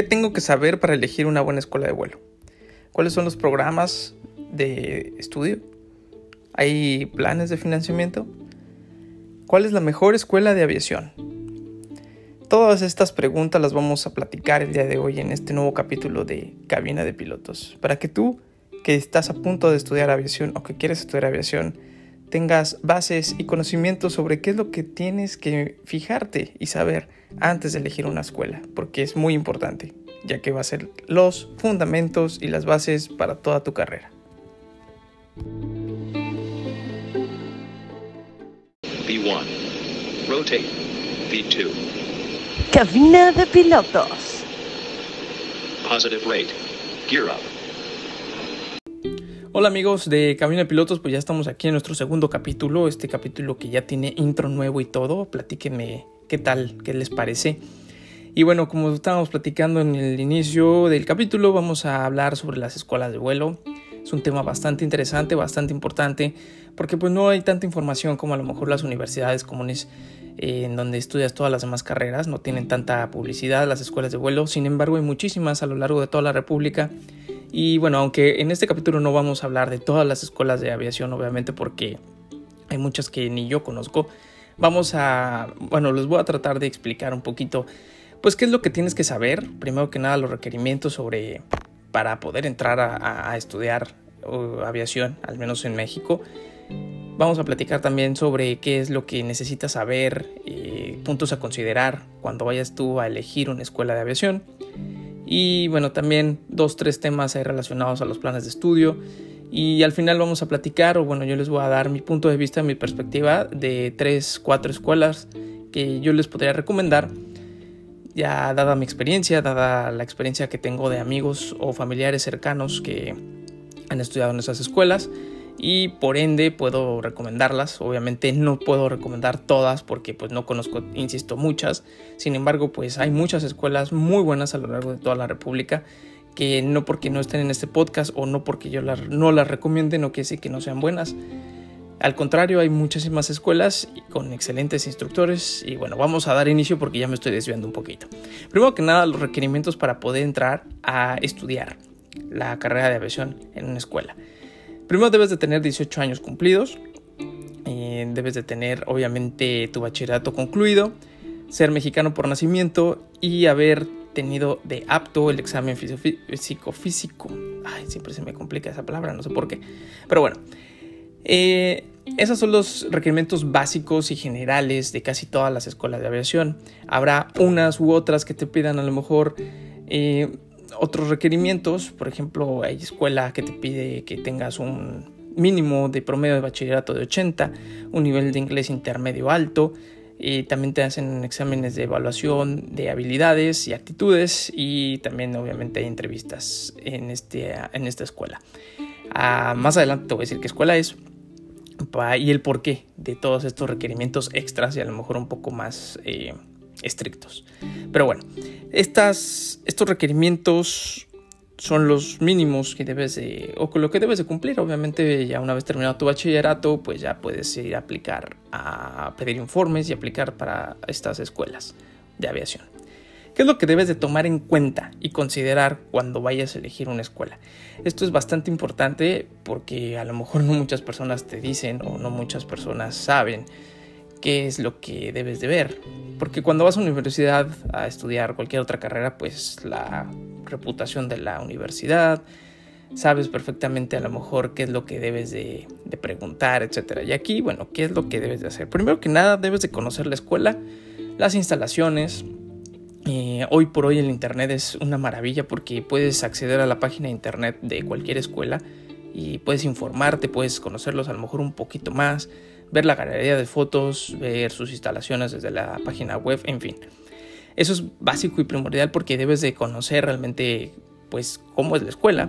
¿qué tengo que saber para elegir una buena escuela de vuelo? ¿Cuáles son los programas de estudio? ¿Hay planes de financiamiento? ¿Cuál es la mejor escuela de aviación? Todas estas preguntas las vamos a platicar el día de hoy en este nuevo capítulo de Cabina de Pilotos, para que tú, que estás a punto de estudiar aviación o que quieres estudiar aviación, tengas bases y conocimientos sobre qué es lo que tienes que fijarte y saber antes de elegir una escuela, porque es muy importante, ya que va a ser los fundamentos y las bases para toda tu carrera. B1. Rotate. B2. Cabina de pilotos. Positive rate. Gear up. Hola amigos de Cabina de Pilotos, pues ya estamos aquí en nuestro segundo capítulo, este capítulo que ya tiene intro nuevo y todo, platíquenme qué tal, qué les parece. Y bueno, como estábamos platicando en el inicio del capítulo, vamos a hablar sobre las escuelas de vuelo. Es un tema bastante interesante, bastante importante, porque pues no hay tanta información como a lo mejor las universidades comunes eh, en donde estudias todas las demás carreras, no tienen tanta publicidad las escuelas de vuelo, sin embargo hay muchísimas a lo largo de toda la República y bueno, aunque en este capítulo no vamos a hablar de todas las escuelas de aviación, obviamente porque hay muchas que ni yo conozco, vamos a, bueno, les voy a tratar de explicar un poquito, pues qué es lo que tienes que saber, primero que nada los requerimientos sobre, para poder entrar a, estudiar aviación, al menos en México. Vamos a platicar también sobre qué es lo que necesitas saber, eh, puntos a considerar cuando vayas tú a elegir una escuela de aviación. Y bueno, también dos, tres temas relacionados a los planes de estudio. Y al final vamos a platicar, o bueno, yo les voy a dar mi punto de vista, mi perspectiva de tres, cuatro escuelas que yo les podría recomendar. Ya dada mi experiencia, dada la experiencia que tengo de amigos o familiares cercanos que han estudiado en esas escuelas y por ende puedo recomendarlas. Obviamente no puedo recomendar todas porque pues no conozco, insisto, muchas. Sin embargo, pues hay muchas escuelas muy buenas a lo largo de toda la República no porque no estén en este podcast o no porque yo no las recomiende no quiere decir que no sean buenas. Al contrario, hay muchísimas escuelas con excelentes instructores y bueno, vamos a dar inicio porque ya me estoy desviando un poquito. Primero que nada, los requerimientos para poder entrar a estudiar la carrera de aviación en una escuela. Primero debes de tener 18 años cumplidos, eh, debes de tener obviamente tu bachillerato concluido, ser mexicano por nacimiento y haber tenido de apto el examen físico-físico. Ay, siempre se me complica esa palabra, no sé por qué. Pero bueno, eh, esos son los requerimientos básicos y generales de casi todas las escuelas de aviación. Habrá unas u otras que te pidan a lo mejor eh, otros requerimientos, por ejemplo, hay escuela que te pide que tengas un mínimo de promedio de bachillerato de 80, un nivel de inglés intermedio alto, y también te hacen exámenes de evaluación de habilidades y actitudes y también obviamente hay entrevistas en, este, en esta escuela. Ah, más adelante te voy a decir qué escuela es y el porqué de todos estos requerimientos extras y a lo mejor un poco más eh, estrictos. Pero bueno, estas, estos requerimientos son los mínimos que debes de, o con lo que debes de cumplir. Obviamente ya una vez terminado tu bachillerato, pues ya puedes ir a aplicar, a pedir informes y aplicar para estas escuelas de aviación. ¿Qué es lo que debes de tomar en cuenta y considerar cuando vayas a elegir una escuela? Esto es bastante importante porque a lo mejor no muchas personas te dicen o no muchas personas saben qué es lo que debes de ver. Porque cuando vas a una universidad a estudiar cualquier otra carrera, pues la reputación de la universidad, sabes perfectamente a lo mejor qué es lo que debes de, preguntar, etc. Y aquí, bueno, ¿qué es lo que debes de hacer? Primero que nada, debes de conocer la escuela, las instalaciones. Eh, hoy por hoy el Internet es una maravilla porque puedes acceder a la página de Internet de cualquier escuela y puedes informarte, puedes conocerlos a lo mejor un poquito más, ver la galería de fotos, ver sus instalaciones desde la página web, en fin. Eso es básico y primordial porque debes de conocer realmente pues cómo es la escuela,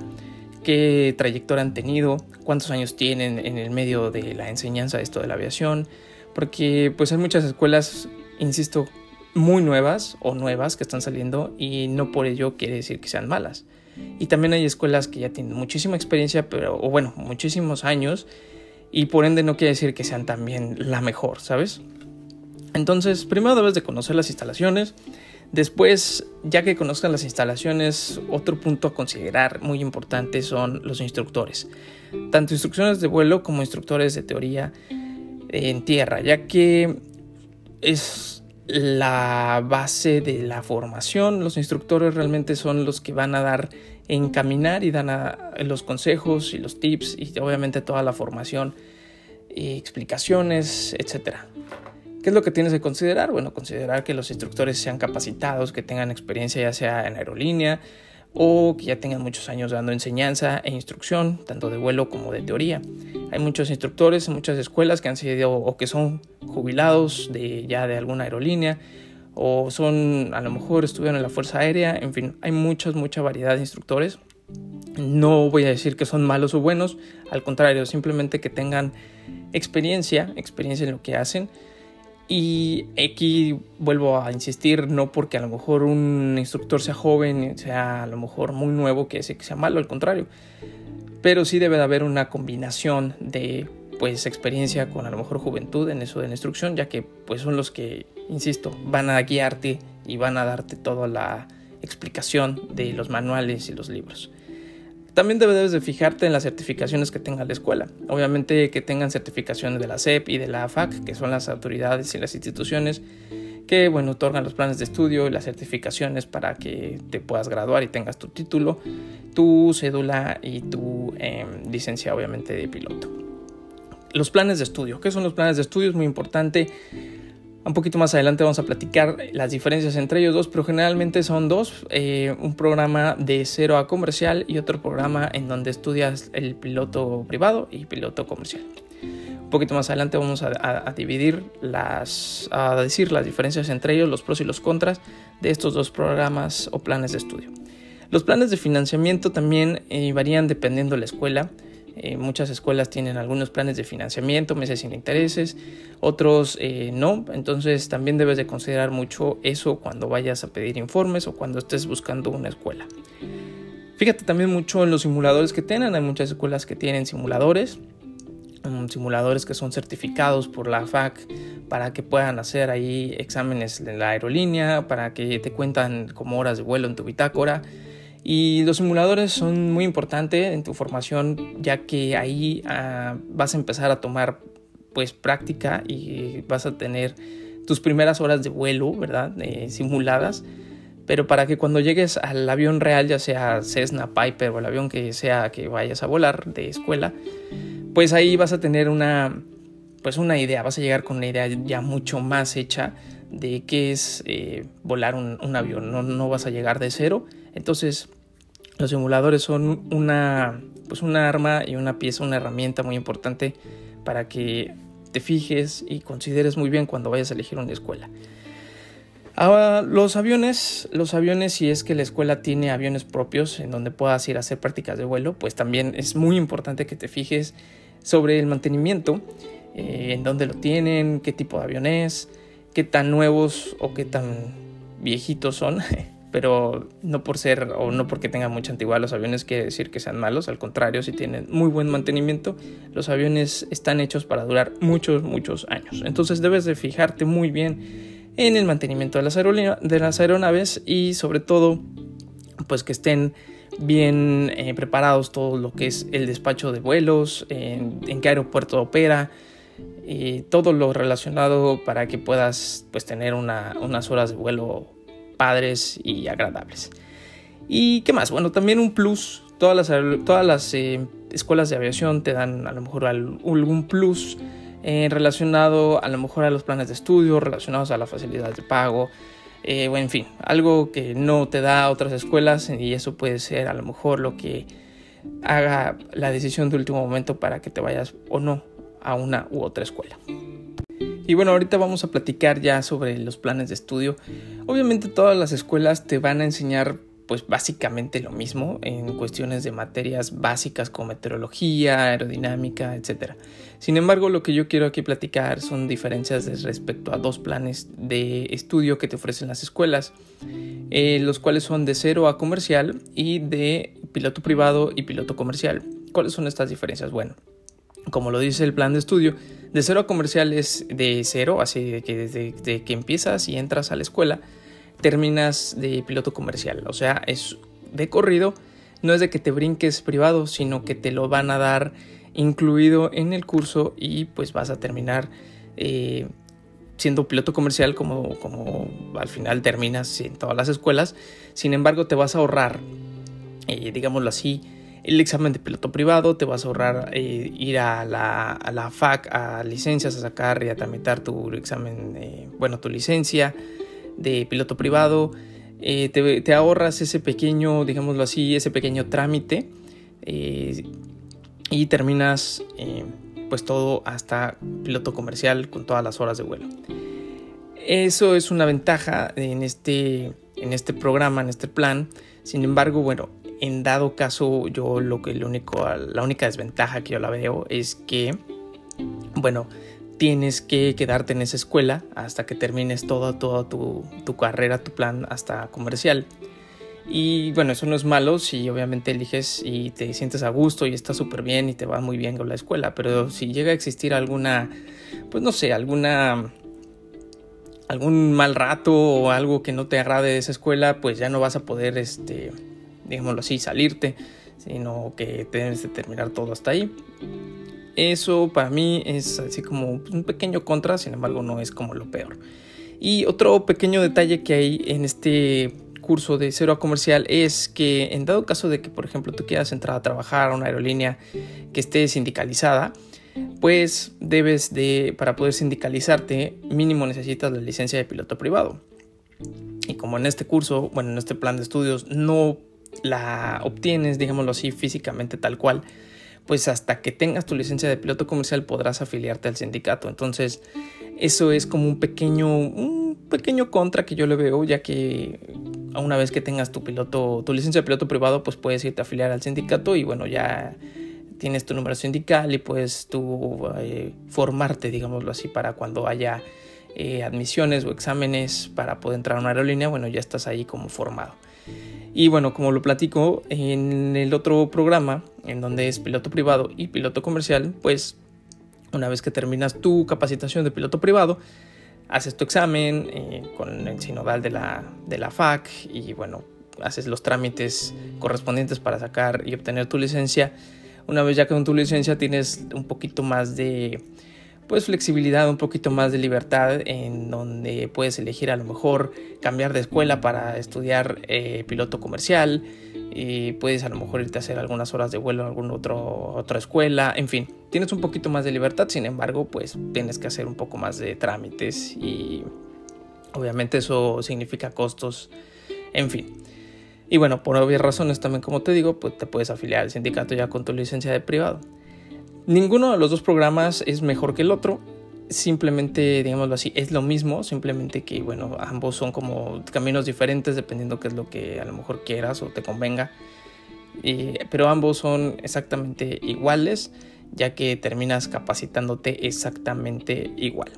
qué trayectoria han tenido, cuántos años tienen en el medio de la enseñanza de esto de la aviación, porque pues hay muchas escuelas, insisto, muy nuevas o nuevas que están saliendo y no por ello quiere decir que sean malas. Y también hay escuelas que ya tienen muchísima experiencia, pero o bueno, muchísimos años y por ende no quiere decir que sean también la mejor, ¿sabes? Entonces, primero debes de conocer las instalaciones, Después, ya que conozcan las instalaciones, otro punto a considerar muy importante son los instructores. Tanto instrucciones de vuelo como instructores de teoría en tierra, ya que es la base de la formación. Los instructores realmente son los que van a dar encaminar y dan los consejos y los tips y obviamente toda la formación y explicaciones, etcétera. ¿Qué es lo que tienes que considerar? Bueno, considerar que los instructores sean capacitados, que tengan experiencia ya sea en aerolínea o que ya tengan muchos años dando enseñanza e instrucción, tanto de vuelo como de teoría. Hay muchos instructores en muchas escuelas que han sido o que son jubilados de ya de alguna aerolínea o son a lo mejor estuvieron en la Fuerza Aérea, en fin, hay muchas, mucha variedad de instructores. No voy a decir que son malos o buenos, al contrario, simplemente que tengan experiencia, experiencia en lo que hacen y aquí vuelvo a insistir, no porque a lo mejor un instructor sea joven, sea a lo mejor muy nuevo, que sea malo, al contrario. Pero sí debe de haber una combinación de pues experiencia con a lo mejor juventud en eso de la instrucción, ya que pues son los que, insisto, van a guiarte y van a darte toda la explicación de los manuales y los libros. También debes de fijarte en las certificaciones que tenga la escuela. Obviamente que tengan certificaciones de la SEP y de la AFAC, que son las autoridades y las instituciones que bueno, otorgan los planes de estudio y las certificaciones para que te puedas graduar y tengas tu título, tu cédula y tu em, licencia obviamente de piloto. Los planes de estudio. ¿Qué son los planes de estudio? Es muy importante un poquito más adelante vamos a platicar las diferencias entre ellos dos, pero generalmente son dos, eh, un programa de cero a comercial y otro programa en donde estudias el piloto privado y piloto comercial. Un poquito más adelante vamos a, dividir las, a decir las diferencias entre ellos, los pros y los contras de estos dos programas o planes de estudio. Los planes de financiamiento también eh, varían dependiendo de la escuela. Eh, muchas escuelas tienen algunos planes de financiamiento, meses sin intereses, otros eh, no. Entonces también debes de considerar mucho eso cuando vayas a pedir informes o cuando estés buscando una escuela. Fíjate también mucho en los simuladores que tienen. Hay muchas escuelas que tienen simuladores, mm, simuladores que son certificados por la FAC para que puedan hacer ahí exámenes de la aerolínea, para que te cuentan como horas de vuelo en tu bitácora. Y los simuladores son muy importantes en tu formación ya que ahí ah, vas a empezar a tomar pues práctica y vas a tener tus primeras horas de vuelo, ¿verdad? simuladas. Pero para que cuando llegues al avión real, ya sea Cessna, Piper o el avión que sea que vayas a volar de escuela, pues ahí vas a tener una, pues una idea, vas a llegar con una idea ya mucho más hecha de qué es eh, volar un, avión, no, no vas a llegar de cero entonces, los simuladores son una, pues una arma y una pieza, una herramienta muy importante para que te fijes y consideres muy bien cuando vayas a elegir una escuela. Ahora, los aviones, los aviones, si es que la escuela tiene aviones propios en donde puedas ir a hacer prácticas de vuelo, pues también es muy importante que te fijes sobre el mantenimiento, eh, en dónde lo tienen, qué tipo de avión es, qué tan nuevos o qué tan viejitos son. pero no por ser o no porque tengan mucha antigüedad los aviones quiere decir que sean malos, al contrario, si tienen muy buen mantenimiento, los aviones están hechos para durar muchos, muchos años. Entonces debes de fijarte muy bien en el mantenimiento de las, de las aeronaves y sobre todo pues que estén bien eh, preparados todo lo que es el despacho de vuelos, en, qué aeropuerto opera, y todo lo relacionado para que puedas pues tener unas horas de vuelo padres y agradables. ¿Y qué más? Bueno, también un plus. Todas las, todas las eh, escuelas de aviación te dan a lo mejor algún plus eh, relacionado a lo mejor a los planes de estudio, relacionados a la facilidad de pago, eh, o en fin, algo que no te da otras escuelas y eso puede ser a lo mejor lo que haga la decisión de último momento para que te vayas o no a una u otra escuela. Y bueno, ahorita vamos a platicar ya sobre los planes de estudio. Obviamente todas las escuelas te van a enseñar pues básicamente lo mismo en cuestiones de materias básicas como meteorología, aerodinámica, etc. Sin embargo, lo que yo quiero aquí platicar son diferencias respecto a dos planes de estudio que te ofrecen las escuelas, eh, los cuales son de cero a comercial y de piloto privado y piloto comercial. ¿Cuáles son estas diferencias? Bueno, como lo dice el plan de estudio, de cero a comercial es de cero, así que desde que empiezas y entras a la escuela, terminas de piloto comercial. O sea, es de corrido, no es de que te brinques privado, sino que te lo van a dar incluido en el curso y pues vas a terminar eh, siendo piloto comercial como, como al final terminas en todas las escuelas. Sin embargo, te vas a ahorrar, eh, digámoslo así, el examen de piloto privado, te vas a ahorrar eh, ir a la, a la, FAC a licencias a sacar y a tramitar tu examen, bueno, tu licencia de piloto privado. Te, te, ahorras ese pequeño, digámoslo así, ese pequeño trámite y terminas pues todo hasta piloto comercial con todas las horas de vuelo. Eso es una ventaja en este, en este programa, en este plan. Sin embargo, bueno, en dado caso yo lo que lo único, la única desventaja que yo la veo es que, bueno, tienes que quedarte en esa escuela hasta que termines toda, toda tu, tu carrera, tu plan hasta comercial. Y bueno, eso no es malo si obviamente eliges y te sientes a gusto y estás súper bien y te va muy bien con la escuela, pero si llega a existir alguna, pues no sé, alguna algún mal rato o algo que no te agrade de esa escuela, pues ya no vas a poder, este, digámoslo así, salirte, sino que tienes que terminar todo hasta ahí. Eso para mí es así como un pequeño contra, sin embargo no es como lo peor. Y otro pequeño detalle que hay en este curso de cero a comercial es que en dado caso de que, por ejemplo, tú quieras entrar a trabajar a una aerolínea que esté sindicalizada, pues debes de, para poder sindicalizarte, mínimo necesitas la licencia de piloto privado. Y como en este curso, bueno, en este plan de estudios no la obtienes, digámoslo así, físicamente tal cual, pues hasta que tengas tu licencia de piloto comercial podrás afiliarte al sindicato. Entonces, eso es como un pequeño, un pequeño contra que yo le veo, ya que una vez que tengas tu piloto, tu licencia de piloto privado, pues puedes irte a afiliar al sindicato y bueno, ya tienes tu número sindical y puedes tú eh, formarte, digámoslo así, para cuando haya eh, admisiones o exámenes para poder entrar a una aerolínea, bueno, ya estás ahí como formado. Y bueno, como lo platico en el otro programa, en donde es piloto privado y piloto comercial, pues una vez que terminas tu capacitación de piloto privado, haces tu examen eh, con el sinodal de la, de la FAC y bueno, haces los trámites correspondientes para sacar y obtener tu licencia. Una vez ya con tu licencia tienes un poquito más de pues flexibilidad, un poquito más de libertad en donde puedes elegir a lo mejor cambiar de escuela para estudiar eh, piloto comercial y puedes a lo mejor irte a hacer algunas horas de vuelo en alguna otra escuela, en fin, tienes un poquito más de libertad, sin embargo, pues tienes que hacer un poco más de trámites y obviamente eso significa costos, en fin. Y bueno, por obvias razones también, como te digo, pues te puedes afiliar al sindicato ya con tu licencia de privado. Ninguno de los dos programas es mejor que el otro, simplemente, digámoslo así, es lo mismo, simplemente que, bueno, ambos son como caminos diferentes dependiendo qué es lo que a lo mejor quieras o te convenga. pero ambos son exactamente iguales, ya que terminas capacitándote exactamente igual.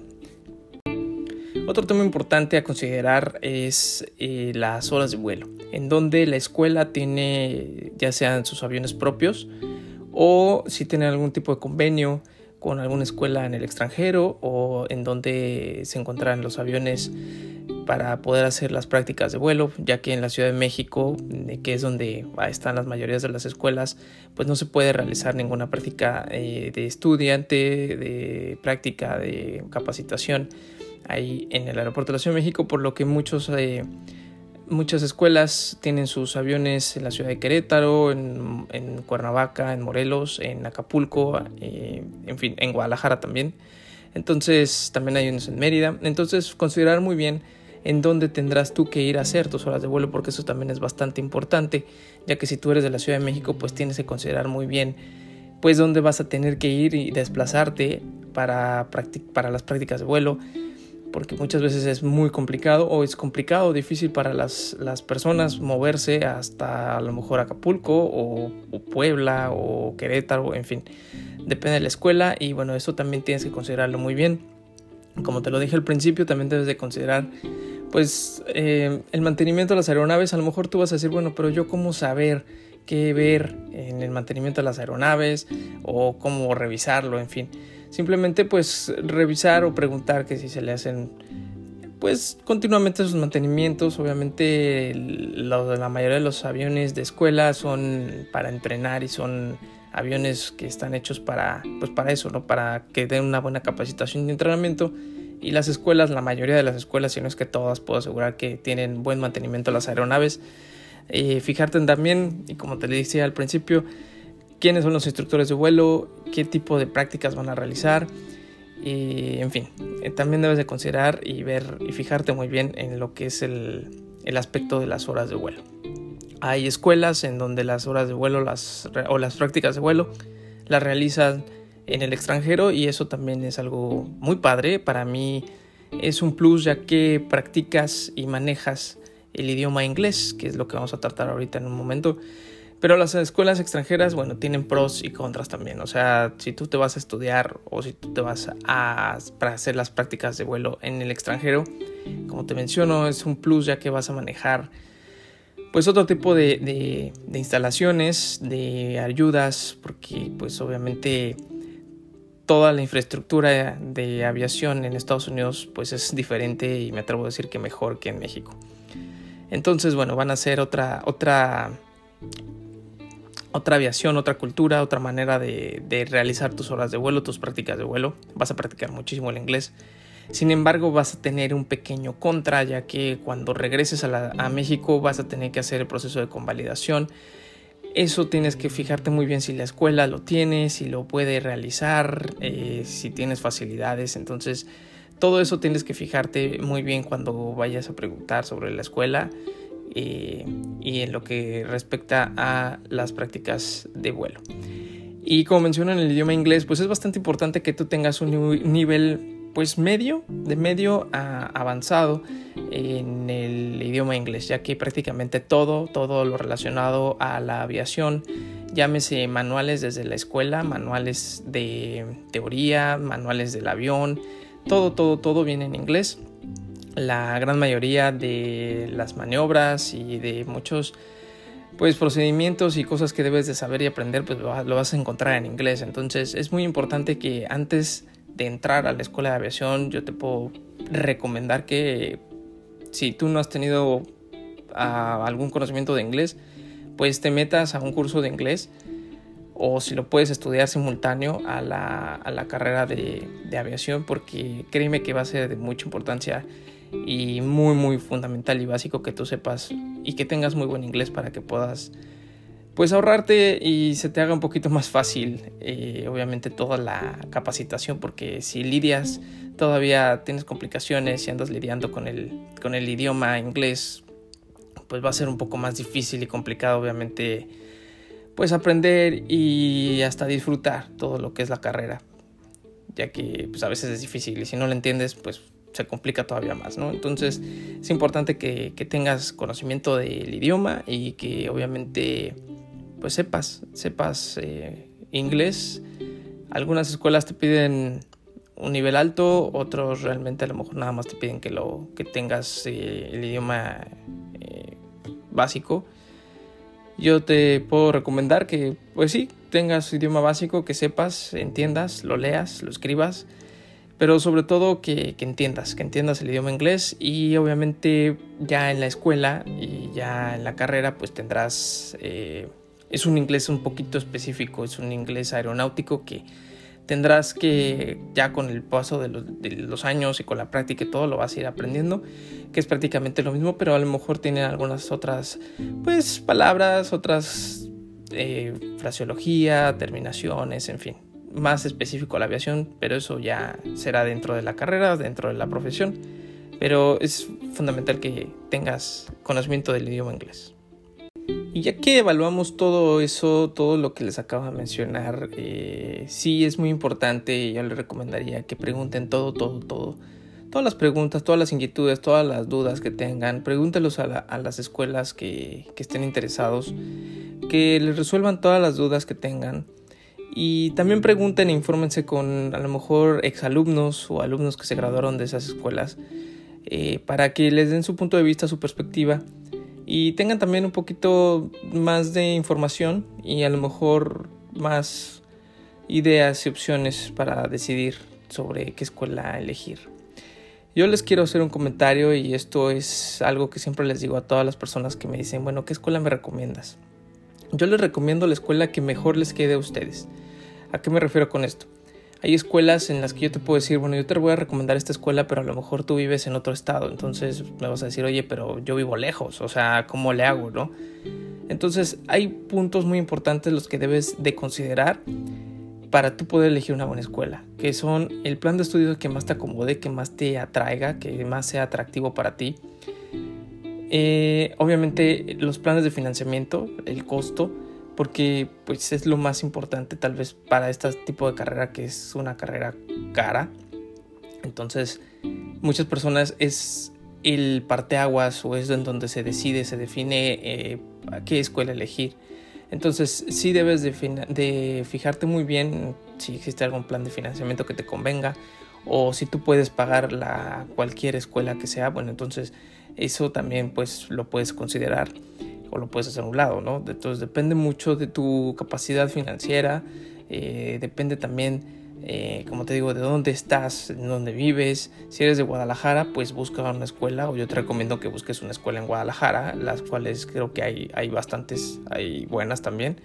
Otro tema importante a considerar es eh, las horas de vuelo, en donde la escuela tiene ya sean sus aviones propios o si tiene algún tipo de convenio con alguna escuela en el extranjero o en donde se encuentran los aviones para poder hacer las prácticas de vuelo, ya que en la Ciudad de México, eh, que es donde están las mayorías de las escuelas, pues no se puede realizar ninguna práctica eh, de estudiante, de práctica de capacitación ahí en el aeropuerto de la Ciudad de México, por lo que muchos eh, Muchas escuelas tienen sus aviones en la ciudad de Querétaro, en, Cuernavaca, en Morelos, en Acapulco, eh, en fin, en Guadalajara también. Entonces también hay unos en Mérida. Entonces considerar muy bien en dónde tendrás tú que ir a hacer tus horas de vuelo porque eso también es bastante importante, ya que si tú eres de la Ciudad de México pues tienes que considerar muy bien pues dónde vas a tener que ir y desplazarte para, para las prácticas de vuelo porque muchas veces es muy complicado o es complicado o difícil para las, personas moverse hasta a lo mejor Acapulco o, Puebla o Querétaro, en fin, depende de la escuela y bueno, eso también tienes que considerarlo muy bien. Como te lo dije al principio, también debes de considerar pues eh, el mantenimiento de las aeronaves, a lo mejor tú vas a decir, bueno, pero yo cómo saber qué ver en el mantenimiento de las aeronaves o cómo revisarlo, en fin. Simplemente pues revisar o preguntar que si se le hacen pues continuamente sus mantenimientos. Obviamente lo- la mayoría de los aviones de escuela son para entrenar y son aviones que están hechos para, pues para eso, ¿no? Para que den una buena capacitación y entrenamiento. Y las escuelas, la mayoría de las escuelas, si no es que todas, puedo asegurar que tienen buen mantenimiento las aeronaves. Eh, fijarte también, y como te decía al principio, quiénes son los instructores de vuelo, qué tipo de prácticas van a realizar. Y, en fin, eh, también debes de considerar y ver y fijarte muy bien en lo que es el, el aspecto de las horas de vuelo. Hay escuelas en donde las horas de vuelo las, o las prácticas de vuelo las realizan en el extranjero y eso también es algo muy padre. Para mí es un plus ya que practicas y manejas el idioma inglés, que es lo que vamos a tratar ahorita en un momento. Pero las escuelas extranjeras, bueno, tienen pros y contras también. O sea, si tú te vas a estudiar o si tú te vas a para hacer las prácticas de vuelo en el extranjero, como te menciono, es un plus ya que vas a manejar pues otro tipo de, de- instalaciones, de ayudas, porque pues obviamente toda la infraestructura de aviación en Estados Unidos pues es diferente y me atrevo a decir que mejor que en México. Entonces, bueno, van a ser otra, otra, otra aviación, otra cultura, otra manera de, realizar tus horas de vuelo, tus prácticas de vuelo. Vas a practicar muchísimo el inglés. Sin embargo, vas a tener un pequeño contra, ya que cuando regreses a, la- a México vas a tener que hacer el proceso de convalidación. Eso tienes que fijarte muy bien si la escuela lo tiene, si lo puede realizar, eh, si tienes facilidades. Entonces, todo eso tienes que fijarte muy bien cuando vayas a preguntar sobre la escuela eh, y en lo que respecta a las prácticas de vuelo. Y como menciono en el idioma inglés, pues es bastante importante que tú tengas un ni- nivel pues medio, de medio a avanzado en el idioma inglés, ya que prácticamente todo, todo lo relacionado a la aviación, llámese manuales desde la escuela, manuales de teoría, manuales del avión, todo, todo, todo viene en inglés. La gran mayoría de las maniobras y de muchos pues procedimientos y cosas que debes de saber y aprender pues lo, va- lo vas a encontrar en inglés. Entonces es muy importante que antes de entrar a la escuela de aviación yo te puedo recomendar que si tú no has tenido ah, algún conocimiento de inglés pues te metas a un curso de inglés o si lo puedes estudiar simultáneo a la, a la carrera de, de aviación porque créeme que va a ser de mucha importancia y muy muy fundamental y básico que tú sepas y que tengas muy buen inglés para que puedas pues ahorrarte y se te haga un poquito más fácil eh, obviamente toda la capacitación porque si lidias todavía tienes complicaciones y andas lidiando con el, con el idioma inglés pues va a ser un poco más difícil y complicado obviamente pues aprender y hasta disfrutar todo lo que es la carrera ya que pues a veces es difícil y si no lo entiendes pues se complica todavía más, ¿no? Entonces es importante que, tengas conocimiento del idioma y que obviamente pues sepas, sepas eh, inglés. Algunas escuelas te piden un nivel alto, otros realmente a lo mejor nada más te piden que, lo, que tengas eh, el idioma eh, básico. Yo te puedo recomendar que, pues sí, tengas idioma básico, que sepas, entiendas, lo leas, lo escribas, pero sobre todo que, que entiendas, que entiendas el idioma inglés y obviamente ya en la escuela y ya en la carrera pues tendrás, eh, es un inglés un poquito específico, es un inglés aeronáutico que tendrás que ya con el paso de los, de los, años y con la práctica y todo lo vas a ir aprendiendo, que es prácticamente lo mismo, pero a lo mejor tiene algunas otras pues palabras, otras eh, fraseología, terminaciones, en fin, más específico a la aviación, pero eso ya será dentro de la carrera, dentro de la profesión, pero es fundamental que tengas conocimiento del idioma inglés. Y ya que evaluamos todo eso, todo lo que les acabo de mencionar, eh, sí es muy importante yo les recomendaría que pregunten todo, todo, todo. Todas las preguntas, todas las inquietudes, todas las dudas que tengan, pregúntelos a las escuelas que, que, estén interesados, que les resuelvan todas las dudas que tengan. Y también pregunten e infórmense con a lo mejor exalumnos o alumnos que se graduaron de esas escuelas eh, para que les den su punto de vista, su perspectiva y tengan también un poquito más de información y a lo mejor más ideas y opciones para decidir sobre qué escuela elegir. Yo les quiero hacer un comentario y esto es algo que siempre les digo a todas las personas que me dicen, bueno, ¿qué escuela me recomiendas? Yo les recomiendo la escuela que mejor les quede a ustedes. ¿A qué me refiero con esto? Hay escuelas en las que yo te puedo decir, bueno, yo te voy a recomendar esta escuela, pero a lo mejor tú vives en otro estado, entonces me vas a decir, oye, pero yo vivo lejos, o sea, ¿cómo le hago, no? Entonces hay puntos muy importantes los que debes de considerar para tú poder elegir una buena escuela, que son el plan de estudios que más te acomode, que más te atraiga, que más sea atractivo para ti. Eh, obviamente los planes de financiamiento, el costo, porque pues es lo más importante tal vez para este tipo de carrera que es una carrera cara. Entonces, muchas personas es el parteaguas o es en donde se decide, se define eh, a qué escuela elegir. Entonces, sí debes de, de, fijarte muy bien si existe algún plan de financiamiento que te convenga o si tú puedes pagar la, cualquier escuela que sea, bueno, entonces eso también pues lo puedes considerar o lo puedes hacer a un lado, ¿no? Entonces depende mucho de tu capacidad financiera, eh, depende también, eh, como te digo, de dónde estás, en dónde vives. Si eres de Guadalajara, pues busca una escuela, o yo te recomiendo que busques una escuela en Guadalajara, las cuales creo que hay, hay bastantes, hay buenas también.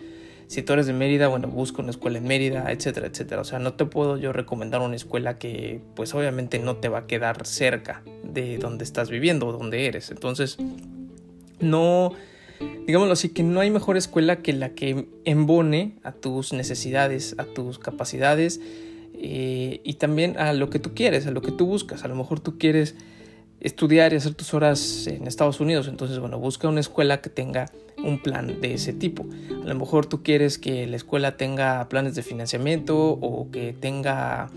Si tú eres de Mérida, bueno, busca una escuela en Mérida, etcétera, etcétera. O sea, no te puedo yo recomendar una escuela que, pues obviamente no te va a quedar cerca de donde estás viviendo o donde eres. Entonces, no digámoslo así, que no hay mejor escuela que la que embone a tus necesidades, a tus capacidades eh, y también a lo que tú quieres, a lo que tú buscas. A lo mejor tú quieres estudiar y hacer tus horas en Estados Unidos, entonces bueno, busca una escuela que tenga un plan de ese tipo. A lo mejor tú quieres que la escuela tenga planes de financiamiento o que tenga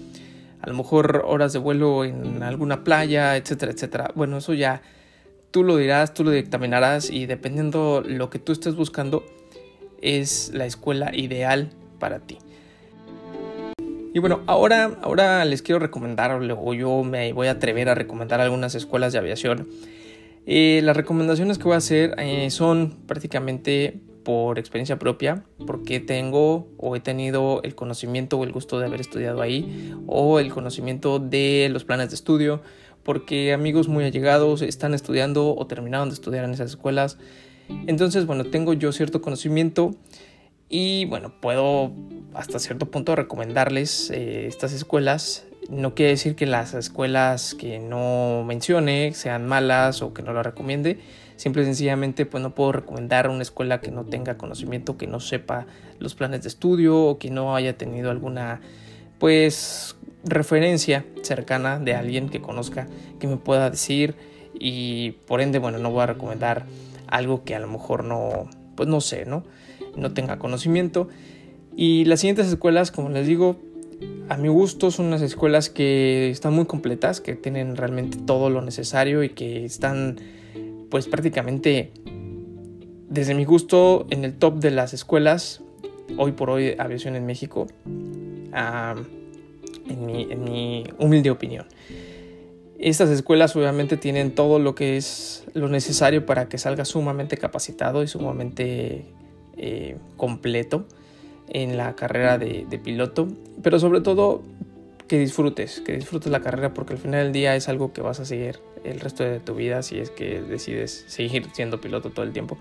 a lo mejor horas de vuelo en alguna playa, etcétera, etcétera. Bueno, eso ya tú lo dirás, tú lo dictaminarás y dependiendo lo que tú estés buscando es la escuela ideal para ti. Y bueno, ahora, ahora les quiero recomendar, o yo me voy a atrever a recomendar algunas escuelas de aviación. Eh, las recomendaciones que voy a hacer eh, son prácticamente por experiencia propia, porque tengo o he tenido el conocimiento o el gusto de haber estudiado ahí, o el conocimiento de los planes de estudio, porque amigos muy allegados están estudiando o terminaron de estudiar en esas escuelas. Entonces, bueno, tengo yo cierto conocimiento y bueno, puedo hasta cierto punto recomendarles eh, estas escuelas. No quiere decir que las escuelas que no mencione sean malas o que no las recomiende. Simple y sencillamente, pues no puedo recomendar una escuela que no tenga conocimiento, que no sepa los planes de estudio o que no haya tenido alguna, pues, referencia cercana de alguien que conozca que me pueda decir. Y por ende bueno no voy a recomendar algo que a lo mejor no pues no sé no no tenga conocimiento. Y las siguientes escuelas como les digo a mi gusto son unas escuelas que están muy completas que tienen realmente todo lo necesario y que están pues prácticamente desde mi gusto en el top de las escuelas hoy por hoy aviación en México en mi, humilde opinión. Estas escuelas obviamente tienen todo lo que es lo necesario para que salga sumamente capacitado y sumamente eh, completo en la carrera de, piloto, pero sobre todo que disfrutes, que disfrutes la carrera porque al final del día es algo que vas a seguir el resto de tu vida si es que decides seguir siendo piloto todo el tiempo.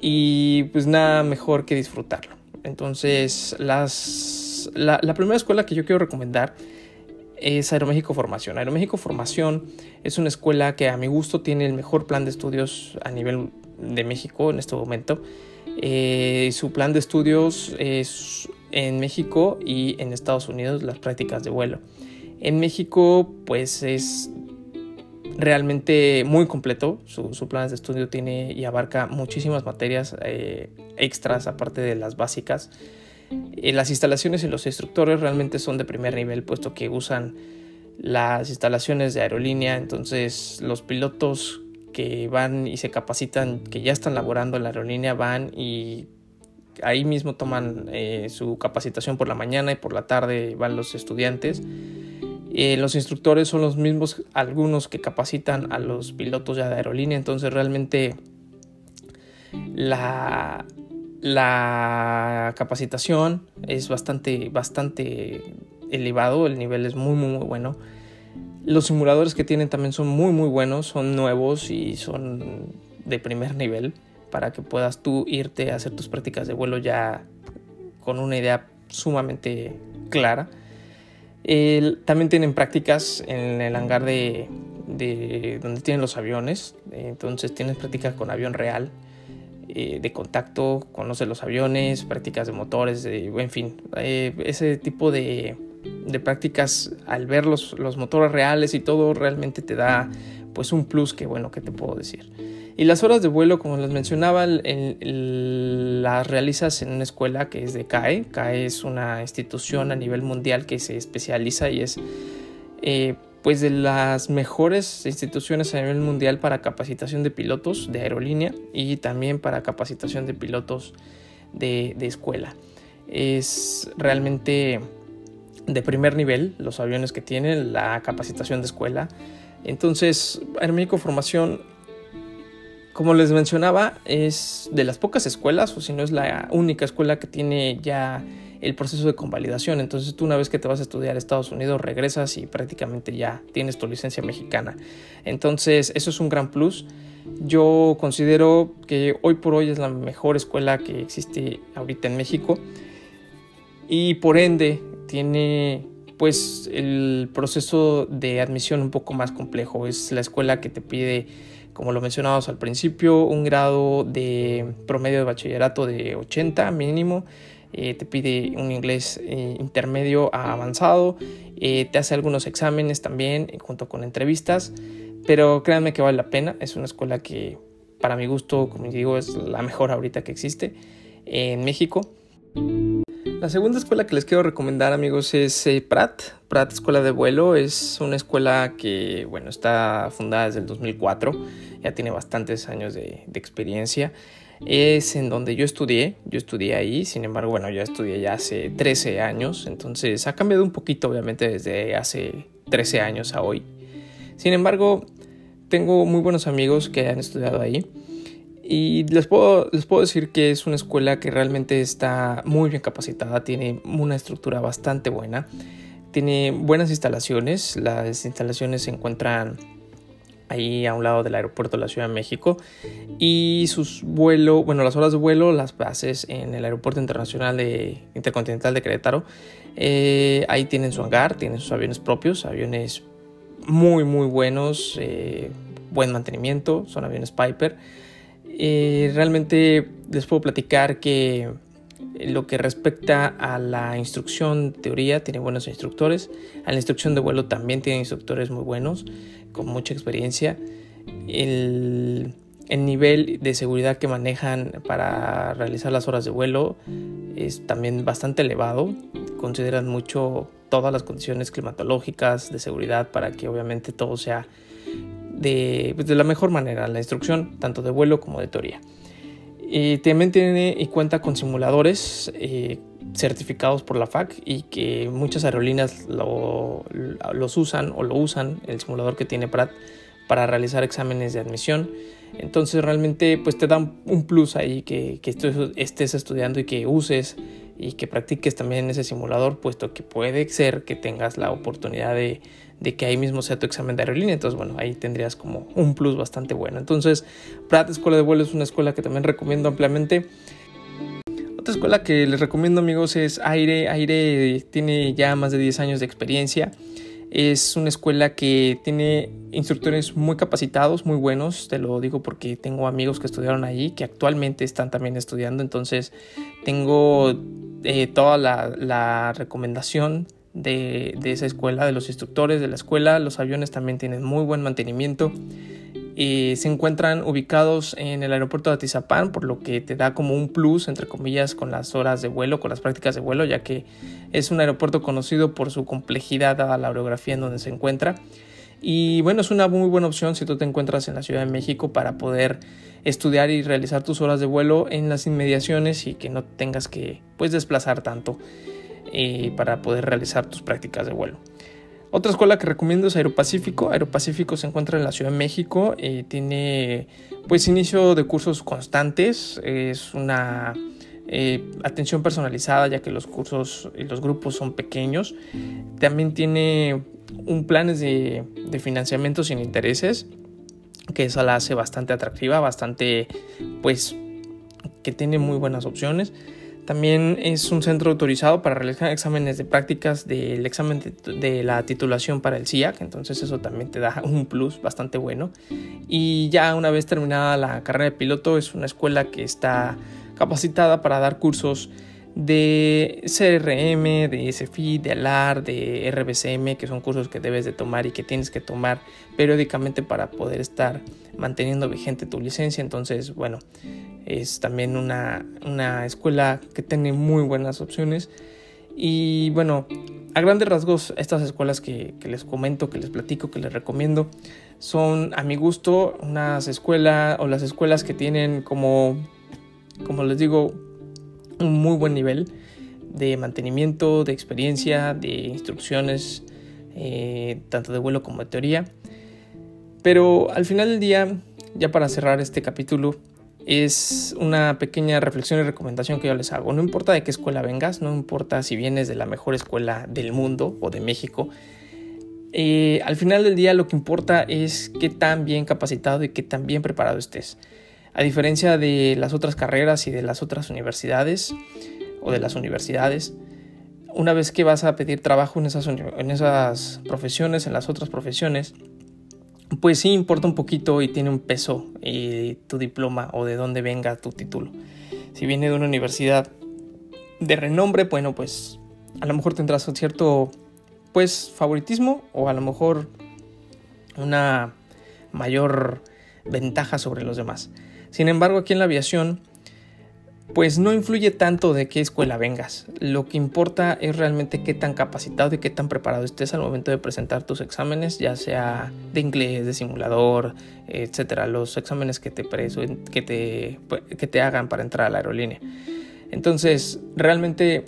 Y pues nada mejor que disfrutarlo. Entonces las la, primera escuela que yo quiero recomendar es Aeroméxico Formación. Aeroméxico Formación es una escuela que a mi gusto tiene el mejor plan de estudios a nivel de México en este momento. Eh, su plan de estudios es en México y en Estados Unidos las prácticas de vuelo. En México pues es realmente muy completo. Su, plan de estudio tiene y abarca muchísimas materias eh, extras aparte de las básicas. Eh, las instalaciones y los instructores realmente son de primer nivel, puesto que usan las instalaciones de aerolínea, entonces los pilotos que van y se capacitan, que ya están laborando en la aerolínea, van y ahí mismo toman eh, su capacitación por la mañana y por la tarde van los estudiantes. Eh, los instructores son los mismos, algunos que capacitan a los pilotos ya de aerolínea, entonces realmente la, la capacitación es bastante, bastante elevado, el nivel es muy, muy, muy bueno. Los simuladores que tienen también son muy muy buenos, son nuevos y son de primer nivel para que puedas tú irte a hacer tus prácticas de vuelo ya con una idea sumamente clara. también tienen prácticas en el hangar de, donde tienen los aviones, entonces tienes prácticas con avión real, eh, de contacto, conoces los aviones, prácticas de motores, en fin, eh, ese tipo de, de prácticas al ver los, los, motores reales y todo realmente te da pues un plus que bueno, que te puedo decir. Y las horas de vuelo, como les mencionaba, las realizas en una escuela que es de CAE. CAE es una institución a nivel mundial que se especializa y es eh, pues de las mejores instituciones a nivel mundial para capacitación de pilotos de aerolínea y también para capacitación de pilotos de, de escuela. Es realmente de primer nivel los aviones que tienen, la capacitación de escuela. Entonces, Aeroméxico Formación, como les mencionaba, es de las pocas escuelas, o si no es la única escuela que tiene ya el proceso de convalidación. Entonces tú una vez que te vas a estudiar a Estados Unidos regresas y prácticamente ya tienes tu licencia mexicana. Entonces eso es un gran plus. Yo considero que hoy por hoy es la mejor escuela que existe ahorita en México y por ende tiene pues el proceso de admisión un poco más complejo. Es la escuela que te pide, como lo mencionábamos al principio, un grado de promedio de bachillerato de 80 mínimo. Eh, te pide un inglés eh, intermedio a avanzado, eh, te hace algunos exámenes también junto con entrevistas, pero créanme que vale la pena, es una escuela que para mi gusto, como digo, es la mejor ahorita que existe en México. La segunda escuela que les quiero recomendar, amigos, es eh, Pratt. Pratt Escuela de Vuelo es una escuela que, bueno, está fundada desde el 2004, ya tiene bastantes años de, experiencia. Es en donde yo estudié, yo estudié ahí, sin embargo, bueno, ya estudié ya hace 13 años, entonces ha cambiado un poquito, obviamente, desde hace 13 años a hoy. Sin embargo, tengo muy buenos amigos que han estudiado ahí y les puedo, les puedo decir que es una escuela que realmente está muy bien capacitada, tiene una estructura bastante buena, tiene buenas instalaciones, las instalaciones se encuentran ahí a un lado del aeropuerto de la Ciudad de México y sus vuelos, bueno, las horas de vuelo las bases en el aeropuerto internacional de intercontinental de Querétaro. Eh, ahí tienen su hangar, tienen sus aviones propios, aviones muy muy buenos, eh, buen mantenimiento, son aviones Piper. Eh, realmente les puedo platicar que lo que respecta a la instrucción teoría tiene buenos instructores, a la instrucción de vuelo también tiene instructores muy buenos, con mucha experiencia. El, el nivel de seguridad que manejan para realizar las horas de vuelo es también bastante elevado. Consideran mucho todas las condiciones climatológicas de seguridad para que obviamente todo sea pues, de, la mejor manera la instrucción, tanto de vuelo como de teoría. Y también tiene y cuenta con simuladores eh, certificados por la FAC y que muchas aerolíneas los usan o lo usan, el simulador que tiene Pratt, para realizar exámenes de admisión. Entonces realmente pues te da un plus ahí que, que estés estudiando y que uses y que practiques también ese simulador, puesto que puede ser que tengas la oportunidad de, de que ahí mismo sea tu examen de aerolínea. Entonces, bueno, ahí tendrías como un plus bastante bueno. Entonces, Pratt Escuela de Vuelo es una escuela que también recomiendo ampliamente. Otra escuela que les recomiendo, amigos, es Aire. Aire tiene ya más de 10 años de experiencia. Es una escuela que tiene instructores muy capacitados, muy buenos. Te lo digo porque tengo amigos que estudiaron allí, que actualmente están también estudiando. Entonces, tengo eh, toda la, la recomendación de, esa escuela, de los instructores de la escuela. Los aviones también tienen muy buen mantenimiento. y se encuentran ubicados en el aeropuerto de Atizapán, por lo que te da como un plus, entre comillas, con las horas de vuelo, con las prácticas de vuelo, ya que es un aeropuerto conocido por su complejidad dada la orografía en donde se encuentra. Y bueno, es una muy buena opción si tú te encuentras en la Ciudad de México para poder estudiar y realizar tus horas de vuelo en las inmediaciones y que no tengas que pues desplazar tanto. Eh, para poder realizar tus prácticas de vuelo. Otra escuela que recomiendo es Aeropacífico. Aeropacífico se encuentra en la Ciudad de México. Eh, tiene pues inicio de cursos constantes. Es una eh, atención personalizada, ya que los cursos y los grupos son pequeños. También tiene un plan de, de financiamiento sin intereses, que esa la hace bastante atractiva, bastante, pues, que tiene muy buenas opciones. También es un centro autorizado para realizar exámenes de prácticas del examen de, la titulación para el CIAC, entonces eso también te da un plus bastante bueno. Y ya una vez terminada la carrera de piloto, es una escuela que está capacitada para dar cursos de CRM, de SFI, de ALAR, de RBCM, que son cursos que debes de tomar y que tienes que tomar periódicamente para poder estar manteniendo vigente tu licencia. Entonces, bueno, es también una, una escuela que tiene muy buenas opciones. Y bueno, a grandes rasgos, estas escuelas que, que, les comento, que les platico, que les recomiendo, son a mi gusto unas escuelas o las escuelas que tienen como, como les digo, un muy buen nivel de mantenimiento, de experiencia, de instrucciones, eh, tanto de vuelo como de teoría. Pero al final del día, ya para cerrar este capítulo, es una pequeña reflexión y recomendación que yo les hago. No importa de qué escuela vengas, no importa si vienes de la mejor escuela del mundo o de México. Eh, al final del día lo que importa es qué tan bien capacitado y qué tan bien preparado estés. A diferencia de las otras carreras y de las otras universidades o de las universidades, una vez que vas a pedir trabajo en esas, profesiones, en las otras profesiones, pues sí importa un poquito y tiene un peso y tu diploma o de dónde venga tu título. Si viene de una universidad de renombre, bueno, pues a lo mejor tendrás un cierto pues favoritismo o a lo mejor una mayor ventaja sobre los demás. Sin embargo, aquí en la aviación, pues no influye tanto de qué escuela vengas. Lo que importa es realmente qué tan capacitado y qué tan preparado estés al momento de presentar tus exámenes, ya sea de inglés, de simulador, etcétera, los exámenes que te, que te, que te hagan para entrar a la aerolínea. Entonces, realmente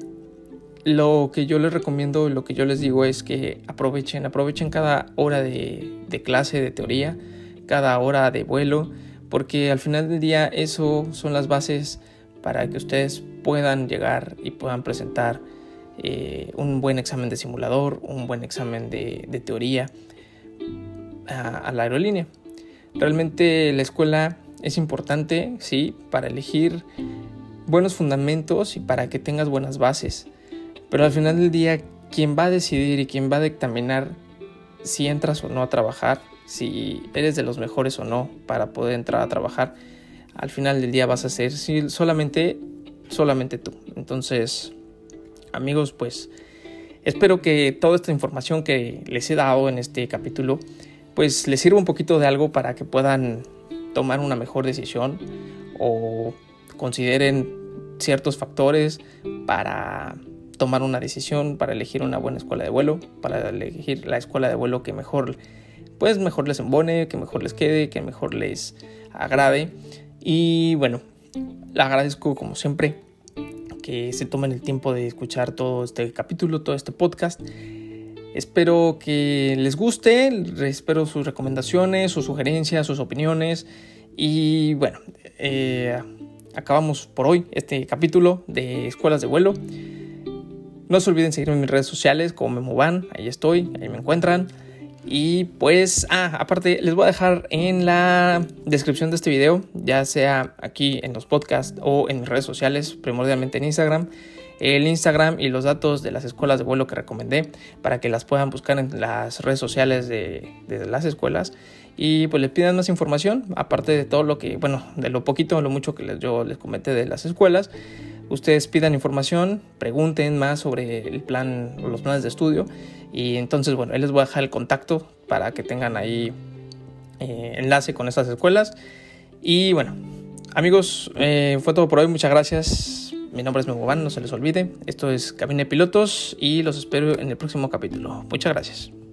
lo que yo les recomiendo, lo que yo les digo es que aprovechen, aprovechen cada hora de, de clase, de teoría, cada hora de vuelo porque al final del día eso son las bases para que ustedes puedan llegar y puedan presentar eh, un buen examen de simulador, un buen examen de, teoría a, a, la aerolínea. Realmente la escuela es importante, sí, para elegir buenos fundamentos y para que tengas buenas bases. Pero al final del día, quien va a decidir y quien va a dictaminar si entras o no a trabajar si eres de los mejores o no para poder entrar a trabajar, al final del día vas a ser solamente, solamente tú. Entonces, amigos, pues espero que toda esta información que les he dado en este capítulo, pues les sirva un poquito de algo para que puedan tomar una mejor decisión o consideren ciertos factores para tomar una decisión, para elegir una buena escuela de vuelo, para elegir la escuela de vuelo que mejor pues mejor les embone, que mejor les quede, que mejor les agrade. Y bueno, le agradezco como siempre que se tomen el tiempo de escuchar todo este capítulo, todo este podcast. Espero que les guste, espero sus recomendaciones, sus sugerencias, sus opiniones. Y bueno, eh, acabamos por hoy este capítulo de Escuelas de Vuelo. No se olviden seguirme en mis redes sociales como Memovan, ahí estoy, ahí me encuentran. Y pues, ah, aparte les voy a dejar en la descripción de este video, ya sea aquí en los podcasts o en mis redes sociales, primordialmente en Instagram, el Instagram y los datos de las escuelas de vuelo que recomendé para que las puedan buscar en las redes sociales de, de las escuelas y pues les pidan más información, aparte de todo lo que, bueno, de lo poquito o lo mucho que yo les comenté de las escuelas. Ustedes pidan información, pregunten más sobre el plan o los planes de estudio y entonces, bueno, les voy a dejar el contacto para que tengan ahí eh, enlace con estas escuelas. Y bueno, amigos, eh, fue todo por hoy. Muchas gracias. Mi nombre es Megoban, no se les olvide. Esto es Cabine Pilotos y los espero en el próximo capítulo. Muchas gracias.